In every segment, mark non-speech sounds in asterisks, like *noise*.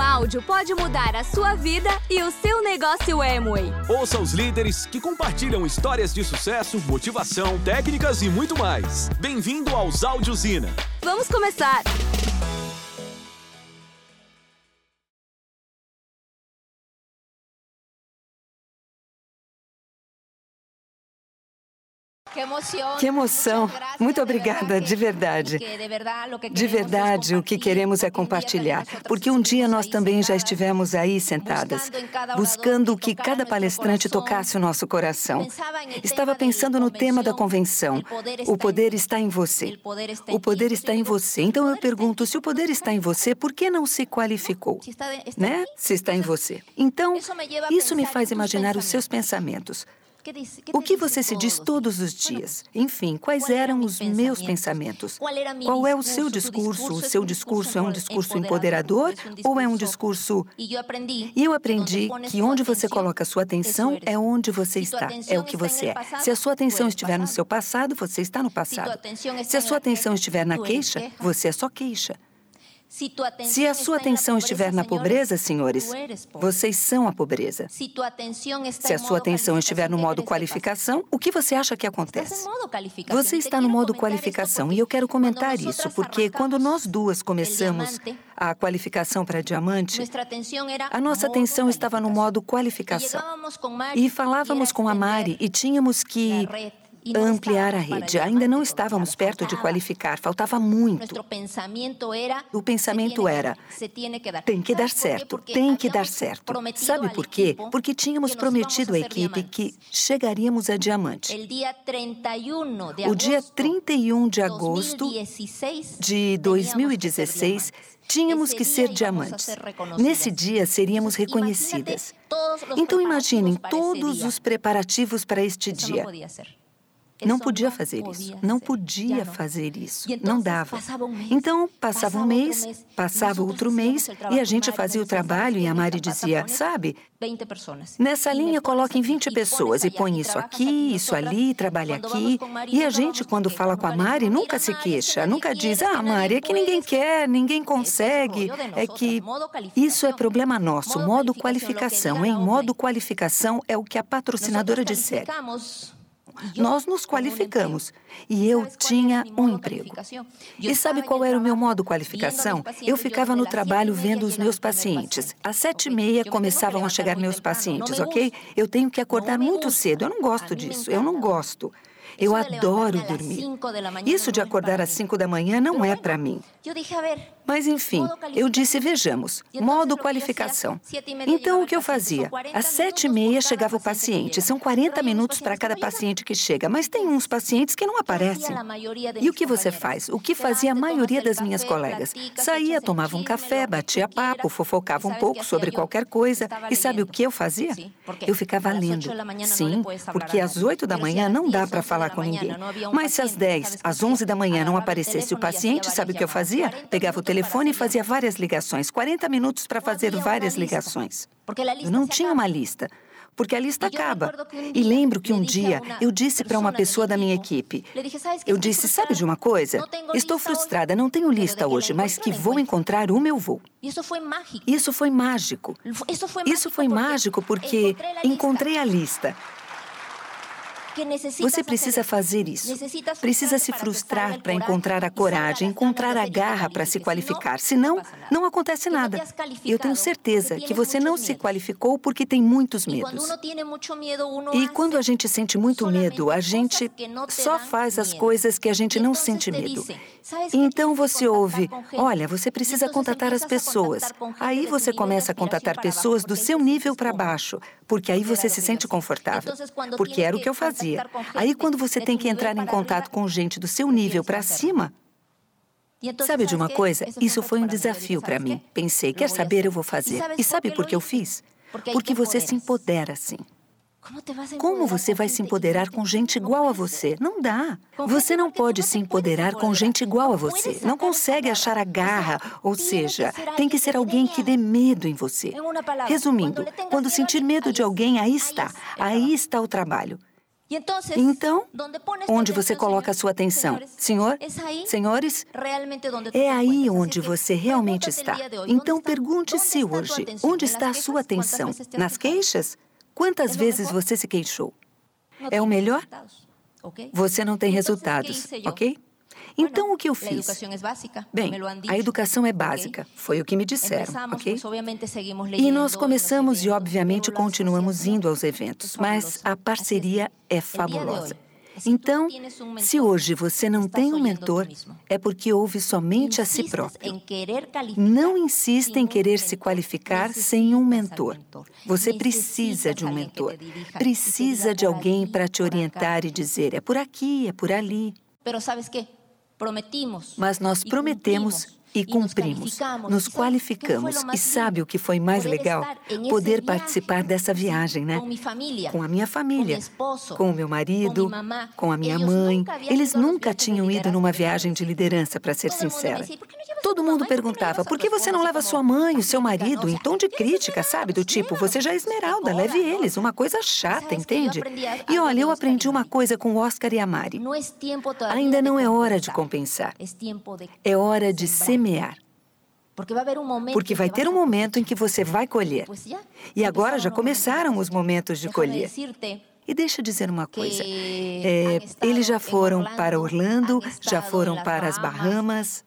Um áudio pode mudar a sua vida e o seu negócio Amway. Ouça os líderes que compartilham histórias de sucesso, motivação, técnicas e muito mais. Bem-vindo aos Áudios Ina. Vamos começar! Que emoção! Muito obrigada, de verdade. De verdade, o que queremos é compartilhar, porque um dia nós também já estivemos aí sentadas, buscando que cada palestrante tocasse o nosso coração. Estava pensando no tema da convenção: o poder está em você. O poder está em você. Então eu pergunto: se o poder está em você, por que não se qualificou? Né? Se está em você. Então, isso me faz imaginar os seus pensamentos. O que você se diz todos os dias? Enfim, quais eram os meus pensamentos? Qual é o seu discurso? O seu discurso é um discurso empoderador ou é um discurso. E eu aprendi que onde você coloca a sua atenção é onde você está, é o que você é. Se a sua atenção estiver no seu passado, você está no passado. Se a sua atenção estiver na queixa, você é só queixa. Se a sua atenção estiver na pobreza, senhores, vocês são a pobreza. Se a sua atenção estiver no modo qualificação, o que você acha que acontece? Você está no modo qualificação e eu quero comentar isso, porque quando nós duas começamos a qualificação para diamante, a nossa atenção estava no modo qualificação. E falávamos com a Mari e tínhamos que ampliar a rede. Ainda não estávamos perto de qualificar, faltava muito. O pensamento era: tem que dar certo, tem que dar certo. Sabe por quê? Porque tínhamos prometido à equipe que chegaríamos a diamante. O dia 31 de agosto de 2016, tínhamos que ser diamantes. Nesse dia seríamos reconhecidas. Então imaginem todos os preparativos para este dia. Não podia fazer isso. Não podia fazer isso. Não dava. Então, passava um mês, passava outro mês, e a gente fazia o trabalho e a Mari dizia: sabe, nessa linha coloquem 20 pessoas e põe isso aqui, isso ali, trabalha aqui. E a gente, quando fala com a Mari, nunca se queixa, nunca diz: ah, Mari, é que ninguém quer, ninguém consegue. É que isso é problema nosso. Modo qualificação, em modo qualificação é o que a patrocinadora disser. Nós nos qualificamos e eu tinha um emprego. E sabe qual era o meu modo qualificação? Eu ficava no trabalho vendo os meus pacientes. Às sete e meia começavam a chegar meus pacientes, ok? Eu tenho que acordar muito cedo. Eu não gosto disso. Eu não gosto. Eu adoro dormir. Isso de acordar às cinco da manhã não é para mim. Mas, enfim, eu disse: vejamos, modo qualificação. Então, o que eu fazia? Às sete e meia chegava o paciente. São 40 minutos para cada paciente que chega, mas tem uns pacientes que não aparecem. E o que você faz? O que fazia a maioria das minhas colegas? Saía, tomava um café, batia papo, fofocava um pouco sobre qualquer coisa. E sabe o que eu fazia? Eu ficava lendo. Sim, porque às oito da manhã não dá para falar com ninguém. Mas se às dez, às onze da manhã não aparecesse o paciente, sabe o que eu fazia? Pegava o telefone telefone e fazia várias ligações, 40 minutos para fazer várias ligações. Eu não tinha uma lista, porque a lista acaba. E lembro que um dia eu disse para uma pessoa da minha equipe: eu disse, sabe de uma coisa? Estou frustrada, não tenho lista hoje, mas que vou encontrar uma eu vou. Isso foi mágico. Isso foi mágico porque encontrei a lista. Você precisa fazer isso. Precisa se frustrar para encontrar a coragem, encontrar a garra para se qualificar. Senão, não acontece nada. Eu tenho certeza que você não se qualificou porque tem muitos medos. E quando a gente sente muito medo, a gente só faz as coisas que a gente não sente medo. Então você ouve: olha, você precisa contatar as pessoas. Aí você começa a contatar pessoas do seu nível para baixo, porque aí você se sente confortável. Porque era o que eu fazia fazia. Aí, quando você tem que entrar em contato com gente do seu nível para cima, Sabe de uma coisa? Isso foi um desafio para mim. Pensei, quer saber, eu vou fazer. E sabe por que eu fiz? Porque você se empodera assim. Como você vai se empoderar com gente igual a você? Não dá. Você não pode se empoderar com gente igual a você. Não consegue achar a garra, ou seja, tem que ser alguém que dê medo em você. Resumindo, quando sentir medo de alguém, aí está. Aí está o trabalho. Então, onde você coloca a sua atenção? Senhor? Senhores? É aí onde você realmente está. Então, pergunte-se hoje: onde está a sua atenção? Nas queixas? Quantas vezes você se queixou? É o melhor? Você não tem resultados, ok? Então, o que eu fiz? Bem, a educação é básica, foi o que me disseram, ok? E nós começamos e, obviamente, continuamos indo aos eventos, mas a parceria é fabulosa. Então, se hoje você não tem um mentor, é porque ouve somente a si próprio. Não insista em querer se qualificar sem um mentor. Você precisa de um mentor. Precisa de alguém para te orientar e dizer: é por aqui, é por ali. Mas nós prometemos e cumprimos, nos qualificamos. E sabe o que foi mais legal? Poder participar dessa viagem, né? Com a minha família, com o meu marido, com a minha mãe. Eles nunca tinham ido numa viagem de liderança, para ser sincera. Todo mundo perguntava: por que você não leva sua mãe, o seu marido, em tom de crítica, sabe? Do tipo, você já é esmeralda, leve eles. Uma coisa chata, entende? E olha, eu aprendi uma coisa com o Oscar e a Mari. Ainda não é hora de compensar. É hora de semear. Porque vai ter um momento em que você vai colher. E agora já começaram os momentos de colher. E deixa eu dizer uma coisa: é, eles já foram para Orlando, já foram para as Bahamas.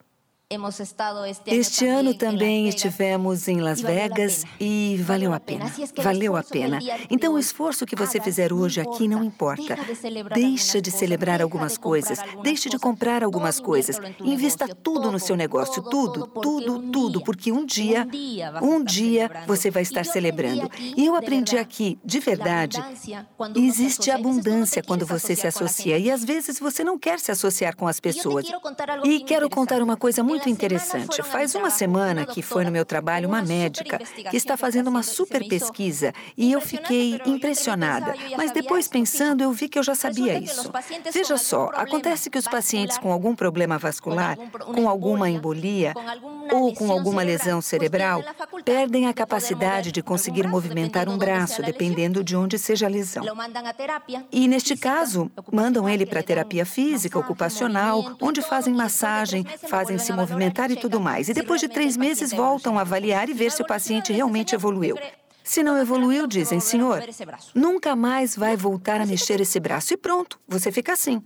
Este ano também estivemos em Las Vegas e valeu a pena. Valeu a pena. Então, o esforço que você fizer hoje aqui não importa. Deixa de celebrar algumas coisas, deixe de comprar algumas coisas. Invista tudo no seu negócio, tudo, tudo, tudo, porque um dia, um dia você vai estar celebrando. E eu aprendi aqui, de verdade, existe abundância quando você se associa. e às vezes você não quer se associar com as pessoas. E quero contar uma coisa muito muito interessante. Faz uma semana que foi no meu trabalho uma médica que está fazendo uma super pesquisa e eu fiquei impressionada. Mas depois, pensando, eu vi que eu já sabia isso. Veja só, acontece que os pacientes com algum problema vascular, com alguma embolia ou com alguma lesão cerebral, perdem a capacidade de conseguir movimentar um braço, dependendo de onde seja a lesão. E, neste caso, mandam ele para terapia física, ocupacional, onde fazem massagem, fazem se movimentar e tudo mais. E depois de três meses voltam a avaliar e ver se o paciente realmente evoluiu. Se não evoluiu, dizem, senhor, nunca mais vai voltar a mexer esse braço. E pronto, você fica assim.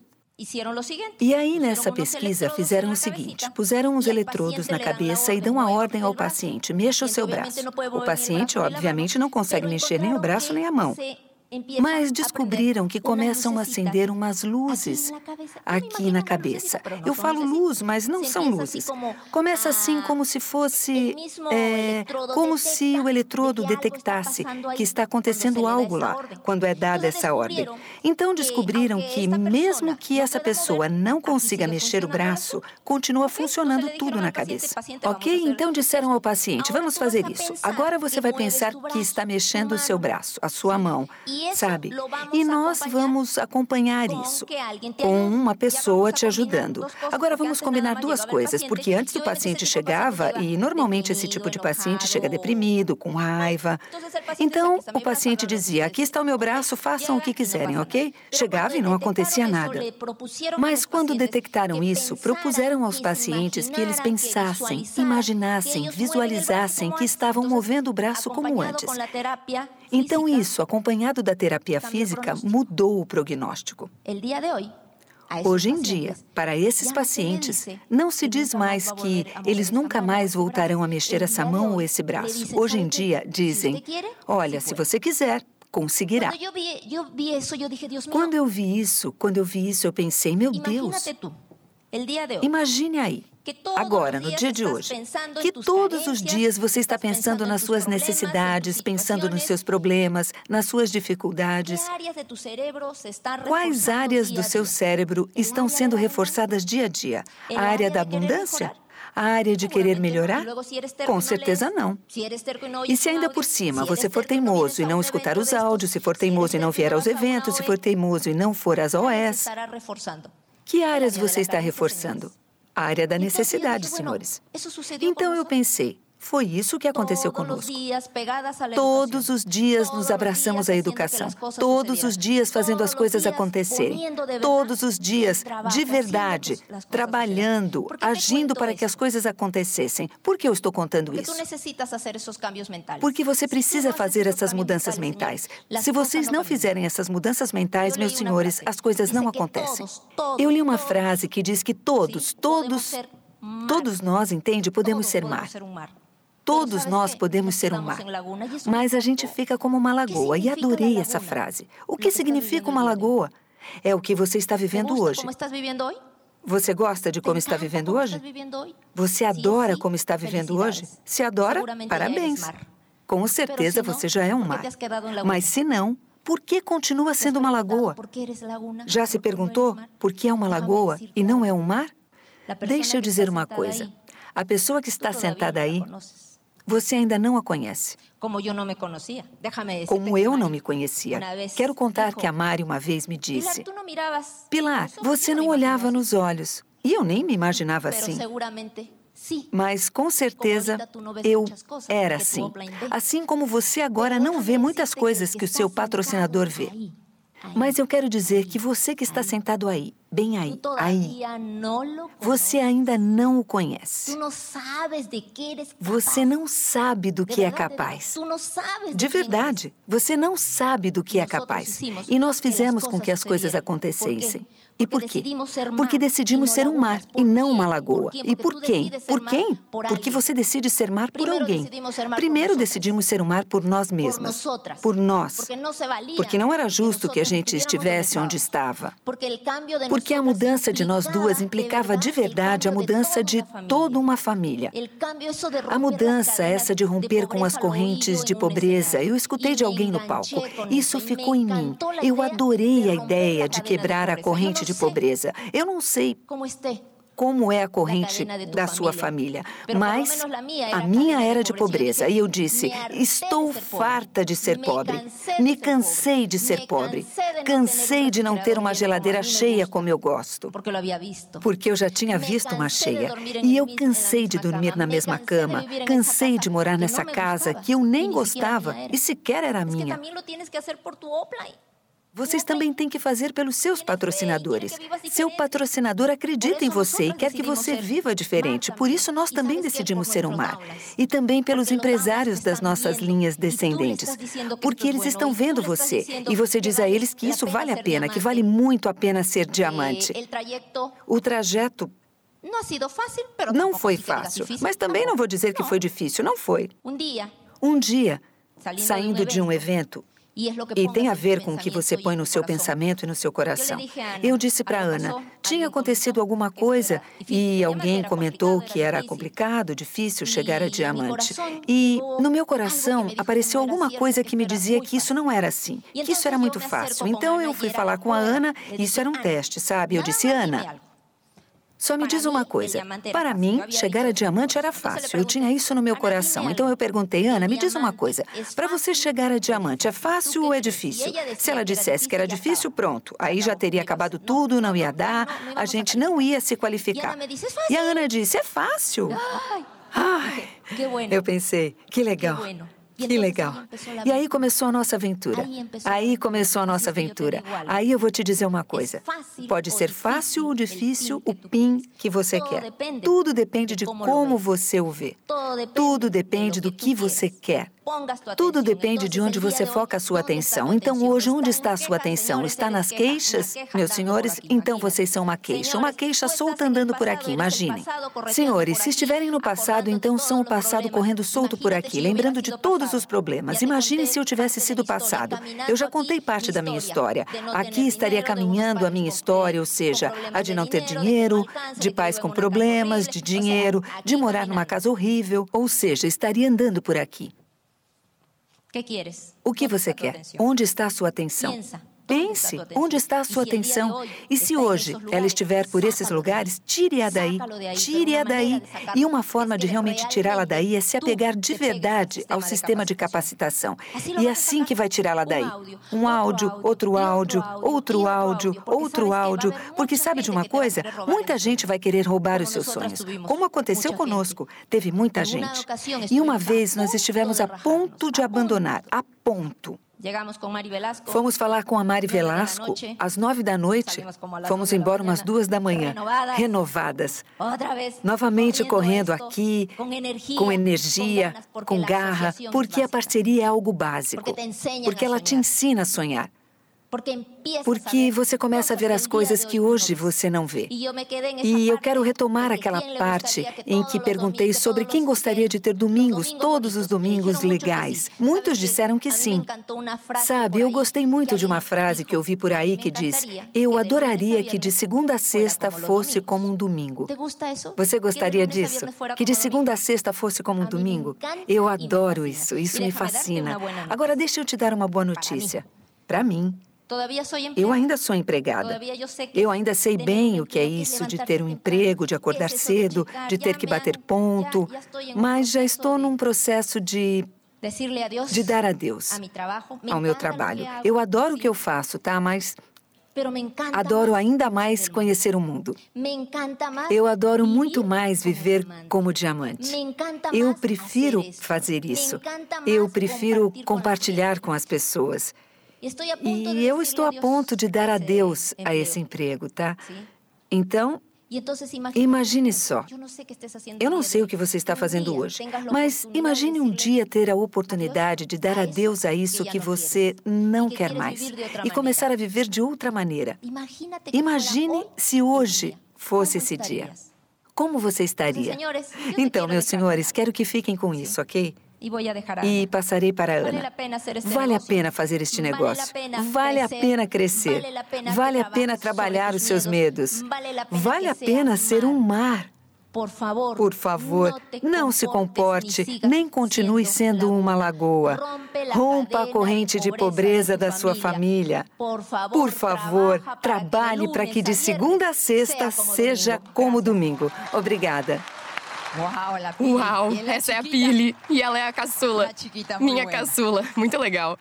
E aí, nessa pesquisa, fizeram o seguinte: puseram os eletrodos na cabeça e dão a ordem ao paciente: mexa o seu braço. O paciente, obviamente, não consegue mexer nem o braço nem a mão. Mas descobriram que começam a acender umas luzes aqui na cabeça. Eu falo luz, mas não são luzes. Começa assim como se fosse. É, como se o eletrodo detectasse que está acontecendo algo lá, quando é dada essa ordem. Então descobriram que, mesmo que essa pessoa não consiga mexer o braço, continua funcionando tudo na cabeça. Ok? Então disseram ao paciente: vamos fazer isso. Agora você vai pensar que está mexendo o seu braço, a sua mão sabe? E nós vamos acompanhar isso com uma pessoa te ajudando. Agora vamos combinar duas coisas, porque antes do paciente chegava, e normalmente esse tipo de paciente chega deprimido, com raiva. Então o paciente dizia: Aqui está o meu braço, façam o que quiserem, ok? Chegava e não acontecia nada. Mas quando detectaram isso, propuseram aos pacientes que eles pensassem, imaginassem, visualizassem que estavam movendo o braço como antes. Então, isso, acompanhado da terapia física, mudou o prognóstico. Hoje em dia, para esses pacientes, não se diz mais que eles nunca mais voltarão a mexer essa mão ou esse braço. Hoje em dia, dizem: olha, se você quiser, conseguirá. Quando eu vi isso, quando eu vi isso, eu pensei: meu Deus, imagine aí. Agora, no dia de hoje, que todos os dias você está pensando nas suas necessidades, pensando nos seus problemas, nas suas dificuldades. Quais áreas do seu cérebro estão sendo reforçadas dia a dia? A área da abundância? A área de querer melhorar? Com certeza não. E se ainda por cima você for teimoso e não escutar os áudios, se for teimoso e não vier aos eventos, se for teimoso e não for às OS, que áreas você está reforçando? Área da necessidade, senhores. Então eu pensei, Foi isso que aconteceu conosco. Todos os dias nos abraçamos à educação. Todos os dias fazendo as coisas acontecerem. Todos os dias, de verdade, trabalhando, agindo para que as coisas acontecessem. Por que eu estou contando isso? Porque você precisa fazer essas mudanças mentais. Se vocês não fizerem essas mudanças mentais, meus senhores, as coisas não acontecem. Eu li uma frase que diz que todos, todos, todos nós, entende, podemos ser mar. Todos nós podemos ser um mar, mas a gente fica como uma lagoa. E adorei essa frase. O que significa uma lagoa? É o que você está vivendo hoje. Você gosta de como está vivendo hoje? Você adora como está vivendo hoje? Se adora, parabéns. Com certeza você já é um mar. Mas se não, por que continua sendo uma lagoa? Já se perguntou por que é uma lagoa e não é um mar? Deixa eu dizer uma coisa. A pessoa que está sentada aí você ainda não a conhece. Como eu não me conhecia. Como eu não me conhecia. Quero contar que a Mari uma vez me disse: Pilar, você não olhava nos olhos. E eu nem me imaginava assim. Mas com certeza eu era assim. Assim como você agora não vê muitas coisas que o seu patrocinador vê. Mas eu quero dizer que você que está sentado aí, bem aí, aí, você ainda não o conhece. Você não sabe do que é capaz. De verdade, você não sabe do que é capaz. E nós fizemos com que as coisas acontecessem. E por quê? Porque decidimos ser um mar e não uma lagoa. E por quem? Por quem? Porque você decide ser mar por alguém. Primeiro decidimos ser um mar por nós mesmas. Por nós. Porque não era justo que a gente estivesse onde estava. Porque a mudança de nós duas implicava de verdade a mudança de toda uma família. A mudança, essa de romper com as correntes de pobreza, eu escutei de alguém no palco. Isso ficou em mim. Eu adorei a ideia de quebrar a corrente de pobreza. Eu não sei como é a corrente da sua família, mas a minha era de pobreza. E eu disse: Estou farta de ser pobre. Me cansei de ser pobre. Cansei de não ter uma geladeira cheia como eu gosto. Porque eu já tinha visto uma cheia. E eu cansei de dormir na mesma cama. Cansei de morar nessa casa que eu nem gostava e sequer era minha. Vocês também têm que fazer pelos seus patrocinadores. Seu patrocinador acredita em você e quer que você viva diferente. Por isso, nós também decidimos ser um mar. E também pelos empresários das nossas linhas descendentes. Porque eles estão vendo você. E você diz a eles que isso vale a pena, que vale muito a pena ser diamante. O trajeto não foi fácil, mas também não vou dizer que foi difícil. Não foi. Um dia, saindo de um evento, e tem a ver com o que você põe no seu pensamento e no seu coração. Eu disse para Ana: tinha acontecido alguma coisa e alguém comentou que era complicado, difícil chegar a diamante. E no meu coração apareceu alguma coisa que me dizia que isso não era assim, que isso era muito fácil. Então eu fui falar com a Ana, e isso era um teste, sabe? Eu disse: Ana, só me diz uma coisa. Para mim, chegar a diamante era fácil. Eu tinha isso no meu coração. Então eu perguntei, Ana, me diz uma coisa. Para você chegar a diamante, é fácil ou é difícil? Se ela dissesse que era difícil, pronto. Aí já teria acabado tudo, não ia dar, a gente não ia se qualificar. E a Ana disse, é fácil. Ai, eu pensei, que legal. Que legal. E aí começou a nossa aventura. Aí começou a nossa aventura. Aí eu vou te dizer uma coisa. Pode ser fácil ou difícil o PIN que você quer. Tudo depende de como você o vê. Tudo depende do que você quer. Tudo depende de onde você foca a sua atenção. Então, hoje, onde está a sua atenção? Está nas queixas? Meus senhores, então vocês são uma queixa. Uma queixa solta andando por aqui, imaginem. Senhores, se estiverem no passado, então são o passado correndo solto por aqui, lembrando de todos os problemas. Imagine se eu tivesse sido passado. Eu já contei parte da minha história. Aqui estaria caminhando a minha história, ou seja, a de não ter dinheiro, de pais com problemas, de dinheiro, de morar numa casa horrível, ou seja, estaria andando por aqui. O que você quer? Onde está a sua atenção? Pense onde está a sua atenção. E se hoje ela estiver por esses lugares, tire-a daí. Tire-a daí. E uma forma de realmente tirá-la daí é se apegar de verdade ao sistema de capacitação. E é assim que vai tirá-la daí. Um áudio, outro áudio, outro áudio, outro áudio. Porque sabe de uma coisa? Muita gente vai querer roubar os seus sonhos. Como aconteceu conosco. Teve muita gente. E uma vez nós estivemos a ponto de abandonar. A ponto. Fomos falar com a Mari Velasco às nove da noite. Fomos embora umas duas da manhã, renovadas. Novamente correndo aqui, com energia, com garra, porque a parceria é algo básico. Porque ela te ensina a sonhar. Porque você começa a ver as coisas que hoje você não vê. E eu quero retomar aquela parte em que perguntei sobre quem gostaria de ter domingos, todos os domingos legais. Muitos disseram que sim. Sabe, eu gostei muito de uma frase que eu vi por aí que diz: Eu adoraria que de segunda a sexta fosse como um domingo. Você gostaria disso? Que de segunda a sexta fosse como um domingo? Eu adoro isso, isso me fascina. Agora, deixa eu te dar uma boa notícia. Para mim, eu ainda sou empregada. Eu ainda sei bem o que é isso de ter um emprego, de acordar cedo, de ter que bater ponto, mas já estou num processo de de dar adeus ao meu trabalho. Eu adoro o que eu faço, tá? Mas Adoro ainda mais conhecer o mundo. Eu adoro muito mais viver como diamante. Eu prefiro fazer isso. Eu prefiro compartilhar com as pessoas. E eu estou a ponto de dar adeus a esse emprego, tá? Então, Imagine só. Eu não sei o que você está fazendo hoje, mas imagine um dia ter a oportunidade de dar adeus a isso que você não quer mais e começar a viver de outra maneira. Imagine se hoje fosse esse dia. Como você estaria? Então, meus senhores, quero que fiquem com isso, ok? E passarei para a Ana. Vale a pena fazer este negócio. Vale a pena crescer. Vale a pena trabalhar os seus medos. Vale a pena ser um mar. Por favor, não se comporte, nem continue sendo uma lagoa. Rompa a corrente de pobreza da sua família. Por favor, trabalhe para que de segunda a sexta seja como domingo. Obrigada. Uau, essa é a Pili. E ela é a caçula. Minha caçula, muito legal.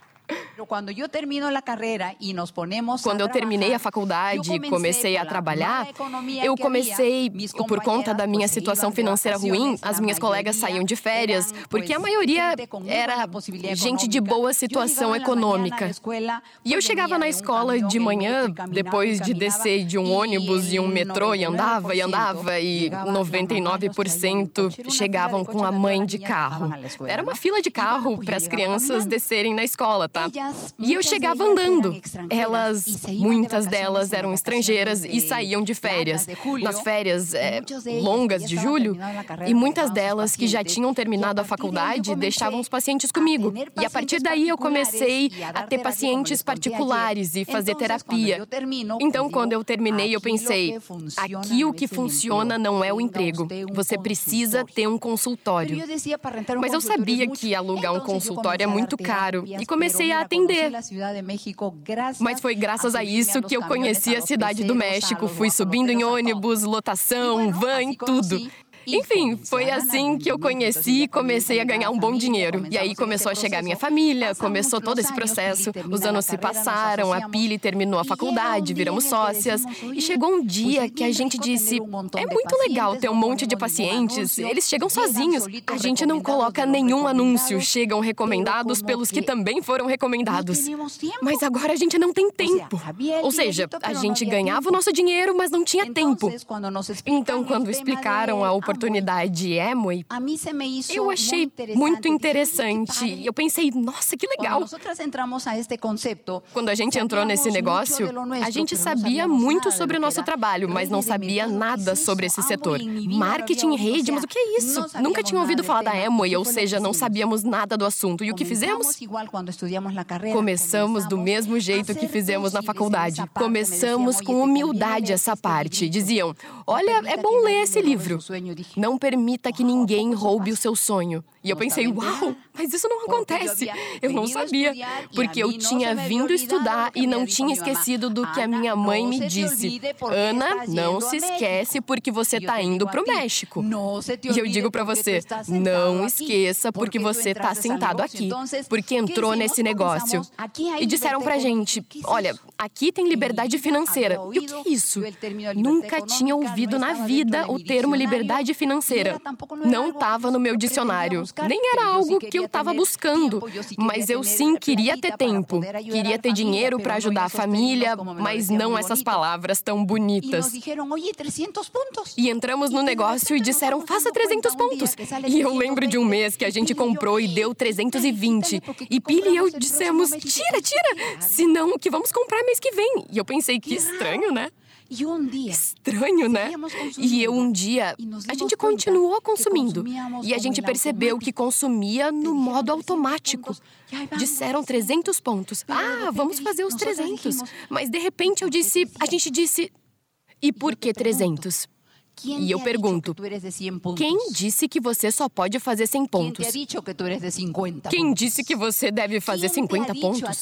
Quando eu terminei a faculdade e comecei a trabalhar, eu comecei, por conta da minha situação financeira ruim, as minhas colegas saíam de férias, porque a maioria era gente de boa situação econômica. E eu chegava na escola de manhã, depois de descer de um ônibus e um metrô, e andava e andava, e 99% chegavam com a mãe de carro. Era uma fila de carro para as crianças descerem na escola, tá? E eu chegava andando. Elas, muitas delas eram estrangeiras e saíam de férias. Nas férias é, longas de julho, e muitas delas que já tinham terminado a faculdade deixavam os pacientes comigo. E a partir daí eu comecei a ter pacientes particulares e fazer terapia. Então, quando eu terminei, eu pensei: aqui o que funciona não é o emprego. Você precisa ter um consultório. Mas eu sabia que alugar um consultório é muito caro e comecei a atender. Mas foi graças a isso que eu conheci a cidade do México. Fui subindo em ônibus, lotação, van, tudo. Enfim, foi assim que eu conheci e comecei a ganhar um bom dinheiro. E aí começou a chegar minha família, começou todo esse processo. Os anos se passaram, a Pili terminou a faculdade, viramos sócias. E chegou um dia que a gente disse: é muito legal ter um monte de pacientes, eles chegam sozinhos. A gente não coloca nenhum anúncio, chegam recomendados pelos que também foram recomendados. Mas agora a gente não tem tempo. Ou seja, a gente ganhava o nosso dinheiro, mas não tinha tempo. Então, quando explicaram a oportunidade, oportunidade Amway, eu achei muito interessante. Eu pensei, nossa, que legal. Quando a gente entrou nesse negócio, a gente sabia muito sobre o nosso trabalho, mas não sabia nada sobre esse setor. Marketing em rede, mas o que é isso? Nunca tinha ouvido falar da Amway, ou seja, não sabíamos nada do assunto. E o que fizemos? Começamos do mesmo jeito que fizemos na faculdade. Começamos com humildade essa parte. Diziam: Olha, é bom ler esse livro. Não permita que ninguém roube o seu sonho. E eu pensei, uau, mas isso não acontece. Eu não sabia, porque eu tinha vindo estudar e não tinha esquecido do que a minha mãe me disse. Ana, não se esquece porque você está indo para o México. E eu digo para você, não esqueça porque você está sentado aqui, porque entrou nesse negócio. E disseram pra gente, olha, aqui tem liberdade financeira. E o que é isso? Nunca tinha ouvido na vida o termo liberdade financeira. Não estava no meu dicionário. Nem era algo que eu estava buscando. Mas eu sim queria ter tempo. Queria ter dinheiro para ajudar a família, mas não essas palavras tão bonitas. E entramos no negócio e disseram: faça 300 pontos. E eu lembro de um mês que a gente comprou e deu 320. E Pili e eu dissemos: tira, tira, senão que vamos comprar mês que vem. E eu pensei: que estranho, né? Estranho, né? E eu um dia, a gente continuou consumindo. E a gente percebeu que consumia no modo automático. Disseram 300 pontos. Ah, vamos fazer os 300. Mas de repente eu disse, a gente disse, e por que 300? E eu pergunto: quem disse que você só pode fazer 100 pontos? Quem disse que você deve fazer 50 pontos?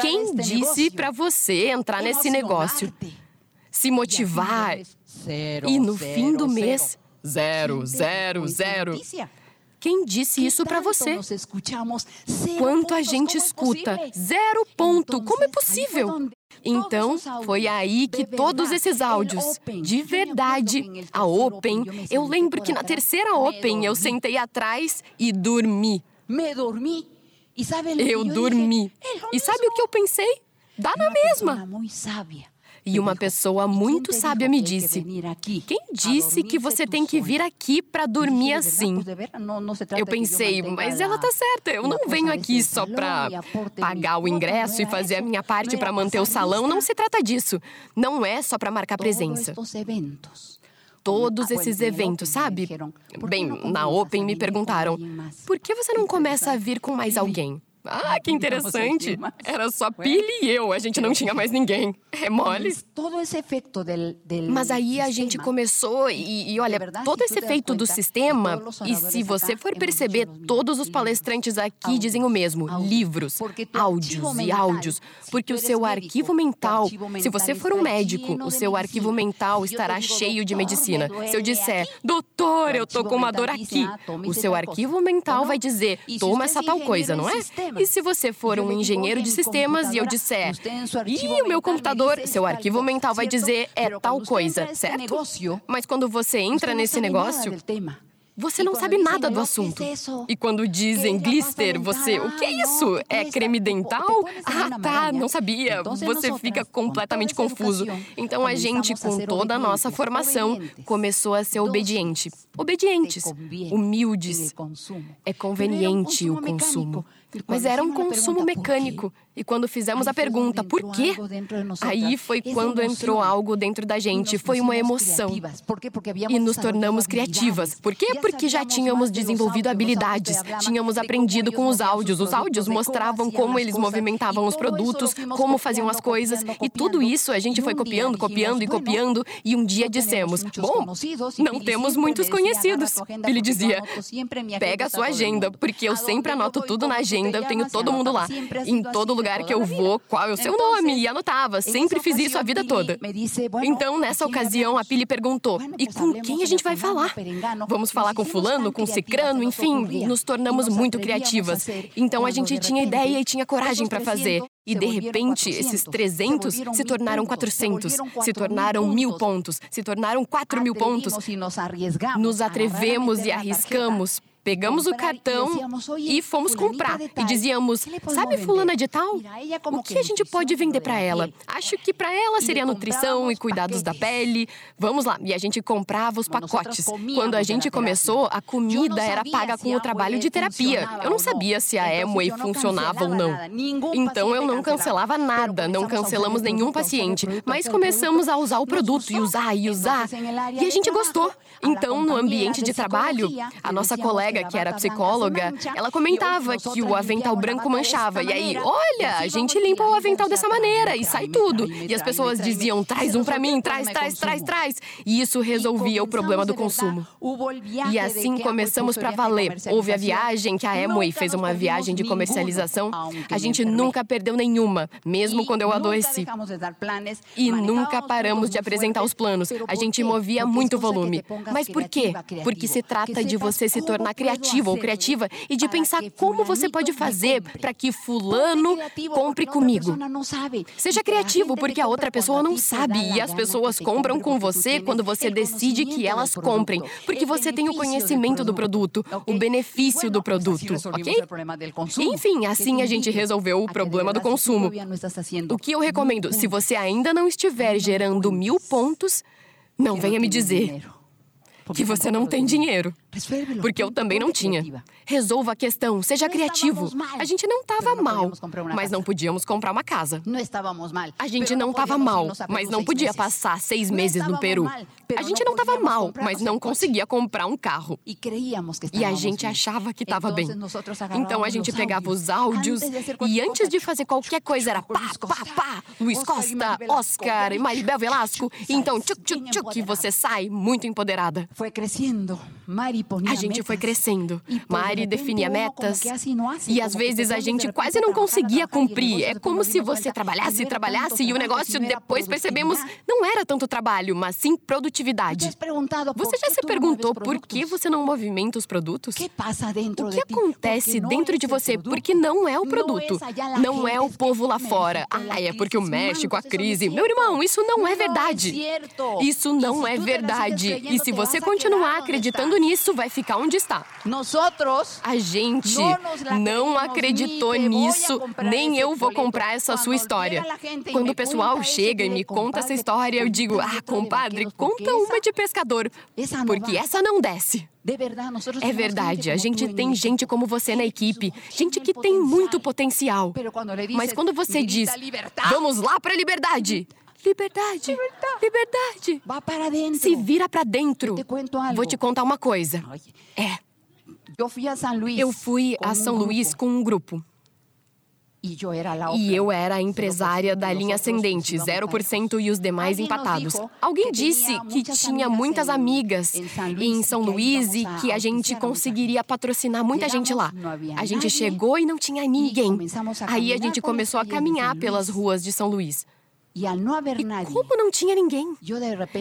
Quem disse para você entrar nesse negócio? Se motivar e no fim do mês, zero, zero, zero. Quem disse isso para você? Quanto a gente escuta? Zero ponto. Como é possível? Então, foi aí que todos esses áudios, de verdade, a Open, eu lembro que na terceira Open eu sentei atrás e dormi. Eu dormi. E sabe o que eu pensei? Dá na mesma. E uma pessoa muito sábia me disse: Quem disse que você tem que vir aqui para dormir assim? Eu pensei, mas ela tá certa, eu não venho aqui só para pagar o ingresso e fazer a minha parte para manter o salão. Não se trata disso. Não é só para marcar presença todos esses eventos, sabe? Bem, na Open me perguntaram: por que você não começa a vir com mais alguém? Ah, que interessante. Era só Pili e eu, a gente não tinha mais ninguém. É mole. Mas aí a gente começou e, e olha, todo esse efeito do sistema, e se você for perceber, todos os palestrantes aqui dizem o mesmo: livros, áudios e áudios. Porque o seu arquivo mental, se você for um médico, o seu arquivo mental estará cheio de medicina. Se eu disser, doutor, eu tô com uma dor aqui, o seu arquivo mental vai dizer, toma essa tal coisa, não é? E se você for um engenheiro de sistemas e eu disser, e o meu computador, seu arquivo mental vai dizer é tal coisa, certo? Mas quando você entra nesse negócio, você não sabe nada do assunto. E quando dizem glister, você, o que é isso? É creme dental? Ah, tá, não sabia. Você fica completamente confuso. Então a gente, com toda a nossa formação, começou a ser obediente. Obedientes, humildes. É conveniente o consumo. Mas era um consumo mecânico. E quando fizemos a pergunta, por quê? Aí foi quando entrou algo dentro da gente, foi uma emoção. E nos tornamos criativas. Por quê? Porque já tínhamos desenvolvido habilidades, tínhamos aprendido com os áudios. Os áudios mostravam como eles movimentavam os produtos, como faziam as coisas, e tudo isso a gente foi copiando, copiando e copiando. E um dia dissemos: Bom, não temos muitos conhecidos. Ele dizia: Pega a sua agenda, porque eu sempre anoto tudo na agenda ainda tenho todo mundo lá. Em todo lugar que eu vou, qual é o seu nome? E anotava. Sempre fiz isso a vida toda. Então, nessa ocasião, a Pili perguntou: e com quem a gente vai falar? Vamos falar com Fulano, com Cicrano, enfim, nos tornamos muito criativas. Então, a gente tinha ideia e tinha coragem para fazer. E de repente, esses 300 se tornaram 400, se tornaram mil pontos, se tornaram 4 mil pontos. Nos atrevemos e arriscamos Pegamos o cartão e fomos comprar. E dizíamos: Sabe, Fulana de Tal? O que a gente pode vender para ela? Acho que para ela seria nutrição e cuidados da pele. Vamos lá. E a gente comprava os pacotes. Quando a gente começou, a comida era paga com o trabalho de terapia. Eu não sabia se a Amway funcionava ou não. Então eu não cancelava nada, não cancelamos nenhum paciente. Mas começamos a usar o produto e usar e usar. E a gente gostou. Então, no ambiente de trabalho, a nossa colega colega, que era psicóloga, ela comentava que o avental branco manchava. E aí, olha, a gente limpa o avental dessa maneira e sai tudo. E as pessoas diziam: traz um para mim, traz, traz, traz, traz. E isso resolvia o problema do consumo. E assim começamos para valer. Houve a viagem que a Amway fez uma viagem de comercialização. A gente nunca perdeu nenhuma, mesmo quando eu adoeci. E nunca paramos de apresentar os planos. A gente movia muito volume. Mas por quê? Porque se trata de você se tornar criativo ou criativa e de pensar como você pode fazer para que fulano compre comigo. Seja criativo, porque a outra pessoa não sabe e as pessoas compram com você quando você decide que elas comprem, porque você tem o conhecimento do produto, o benefício do produto, ok? Enfim, assim a gente resolveu o problema do consumo. O que eu recomendo, se você ainda não estiver gerando mil pontos, não venha me dizer que você não tem dinheiro. Porque eu também não tinha. Resolva a questão, seja criativo. A gente não estava mal, mas não podíamos comprar uma casa. A gente não estava mal, mas não podia passar seis meses no Peru. A gente não estava mal, mas não conseguia comprar um carro. E a gente achava que estava bem. Então a gente pegava os áudios e antes de fazer qualquer coisa era pá, pá, pá, Luiz Costa, Oscar, Maribel Velasco. Então, tchuc, tchuc, tchuc, que você sai muito empoderada. Foi crescendo. Mari a gente foi crescendo. Mari definia metas. E às vezes a gente quase não conseguia cumprir. É como se você trabalhasse e trabalhasse e o negócio depois percebemos não era tanto trabalho, mas sim produtividade. Você já se perguntou por que você não movimenta os produtos? O que acontece dentro de você? Porque não é o produto. Não é o povo lá fora. Ah, é porque o México, a crise. Meu irmão, isso não é verdade. Isso não é verdade. E se você continuar acreditando nisso, vai ficar onde está. A gente não acreditou nisso, nem eu vou comprar essa sua história. Quando o pessoal chega e me conta essa história, eu digo: ah, compadre, conta uma de pescador, porque essa não desce. É verdade, a gente tem gente como você na equipe, gente que tem muito potencial. Mas quando você diz, vamos lá para a liberdade, Liberdade. Liberdade. Liberdade. Se vira para dentro. Vou te contar uma coisa. É. Eu fui a São Luís com um grupo. E eu era a empresária da linha ascendente, 0% e os demais empatados. Alguém disse que tinha muitas amigas em São Luís e que a gente conseguiria patrocinar muita gente lá. A gente chegou e não tinha ninguém. Aí a gente começou a caminhar pelas ruas de São Luís. E como não tinha ninguém?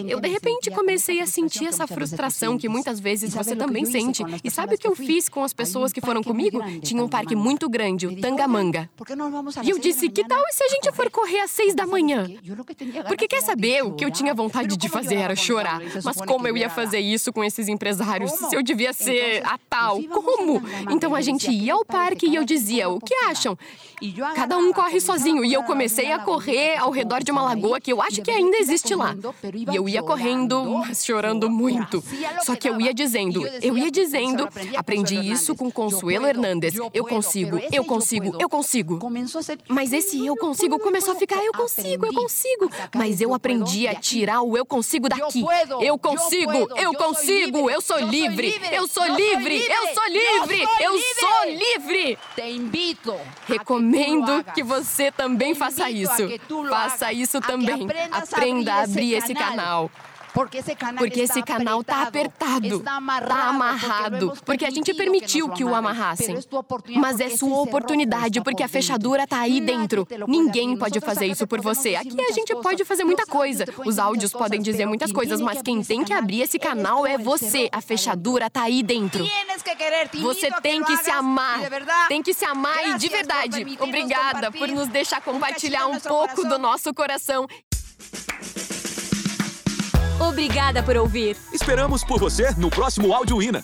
Eu, de repente, comecei a sentir essa frustração que muitas vezes você também sente. E sabe o que eu fiz com as pessoas que foram comigo? Tinha um parque muito grande, o Tangamanga. E eu disse: que tal se a gente for correr às seis da manhã? Porque quer saber? O que eu tinha vontade de fazer era chorar. Mas como eu ia fazer isso com esses empresários? Se eu devia ser a tal? Como? Então a gente ia ao parque e eu dizia: o que acham? Cada um corre sozinho. E eu comecei a correr ao redor de uma lagoa que eu acho que ainda existe lá. E eu ia correndo, *laughs* chorando muito. Só que eu ia dizendo, eu ia dizendo, aprendi isso com Consuelo Hernández. Eu consigo, eu consigo, eu consigo. Mas esse eu consigo começou a ficar eu consigo, eu consigo. Mas eu aprendi a tirar o eu consigo daqui. Eu consigo, eu consigo, eu sou livre, eu sou livre, eu sou livre, eu sou livre. Recomendo que você também faça isso. Faça isso também. Aprenda a abrir esse canal. Porque esse canal, porque esse canal está apertado, está amarrado, tá amarrado porque a gente permitiu que o amarrassem. Mas é sua oportunidade, porque a fechadura está aí dentro. Ninguém pode fazer isso por você. Aqui a gente pode fazer muita coisa. Os áudios podem dizer muitas coisas, mas quem tem que abrir esse canal é você. A fechadura está aí dentro. Você tem que se amar. Tem que se amar e de verdade. Obrigada por nos deixar compartilhar um pouco do nosso coração. Obrigada por ouvir. Esperamos por você no próximo Áudio Ina.